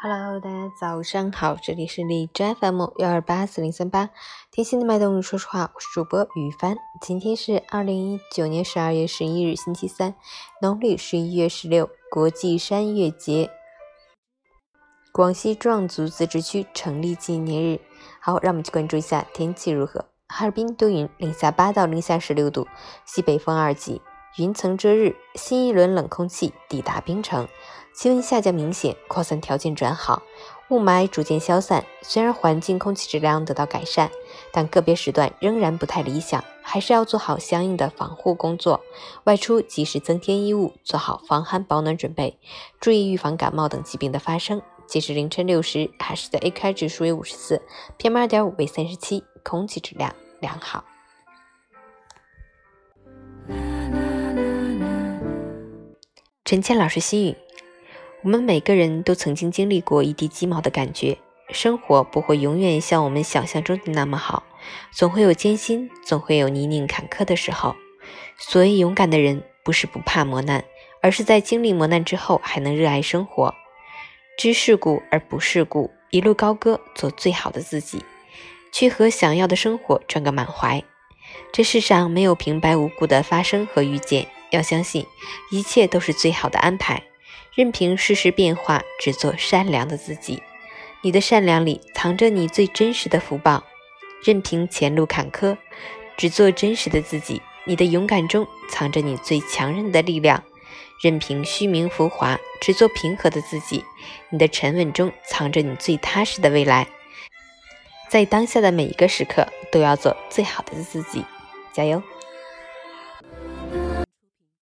Hello，大家早上好，这里是荔枝 FM 幺二八四零三八，贴心的脉动，说实话，我是主播雨帆。今天是二零一九年十二月十一日，星期三，农历十一月十六，国际山月节，广西壮族自治区成立纪念日。好，让我们去关注一下天气如何。哈尔滨多云，零下八到零下十六度，西北风二级。云层遮日，新一轮冷空气抵达冰城，气温下降明显，扩散条件转好，雾霾逐渐消散。虽然环境空气质量得到改善，但个别时段仍然不太理想，还是要做好相应的防护工作。外出及时增添衣物，做好防寒保暖准备，注意预防感冒等疾病的发生。截至凌晨六时，海市的 AQI 指数为五十四，PM 二点五为三十七，空气质量良好。陈倩老师心语：我们每个人都曾经经历过一地鸡毛的感觉，生活不会永远像我们想象中的那么好，总会有艰辛，总会有泥泞坎坷的时候。所以，勇敢的人不是不怕磨难，而是在经历磨难之后还能热爱生活，知世故而不世故，一路高歌，做最好的自己，去和想要的生活赚个满怀。这世上没有平白无故的发生和遇见。要相信，一切都是最好的安排。任凭世事变化，只做善良的自己。你的善良里藏着你最真实的福报。任凭前路坎坷，只做真实的自己。你的勇敢中藏着你最强韧的力量。任凭虚名浮华，只做平和的自己。你的沉稳中藏着你最踏实的未来。在当下的每一个时刻，都要做最好的自己。加油！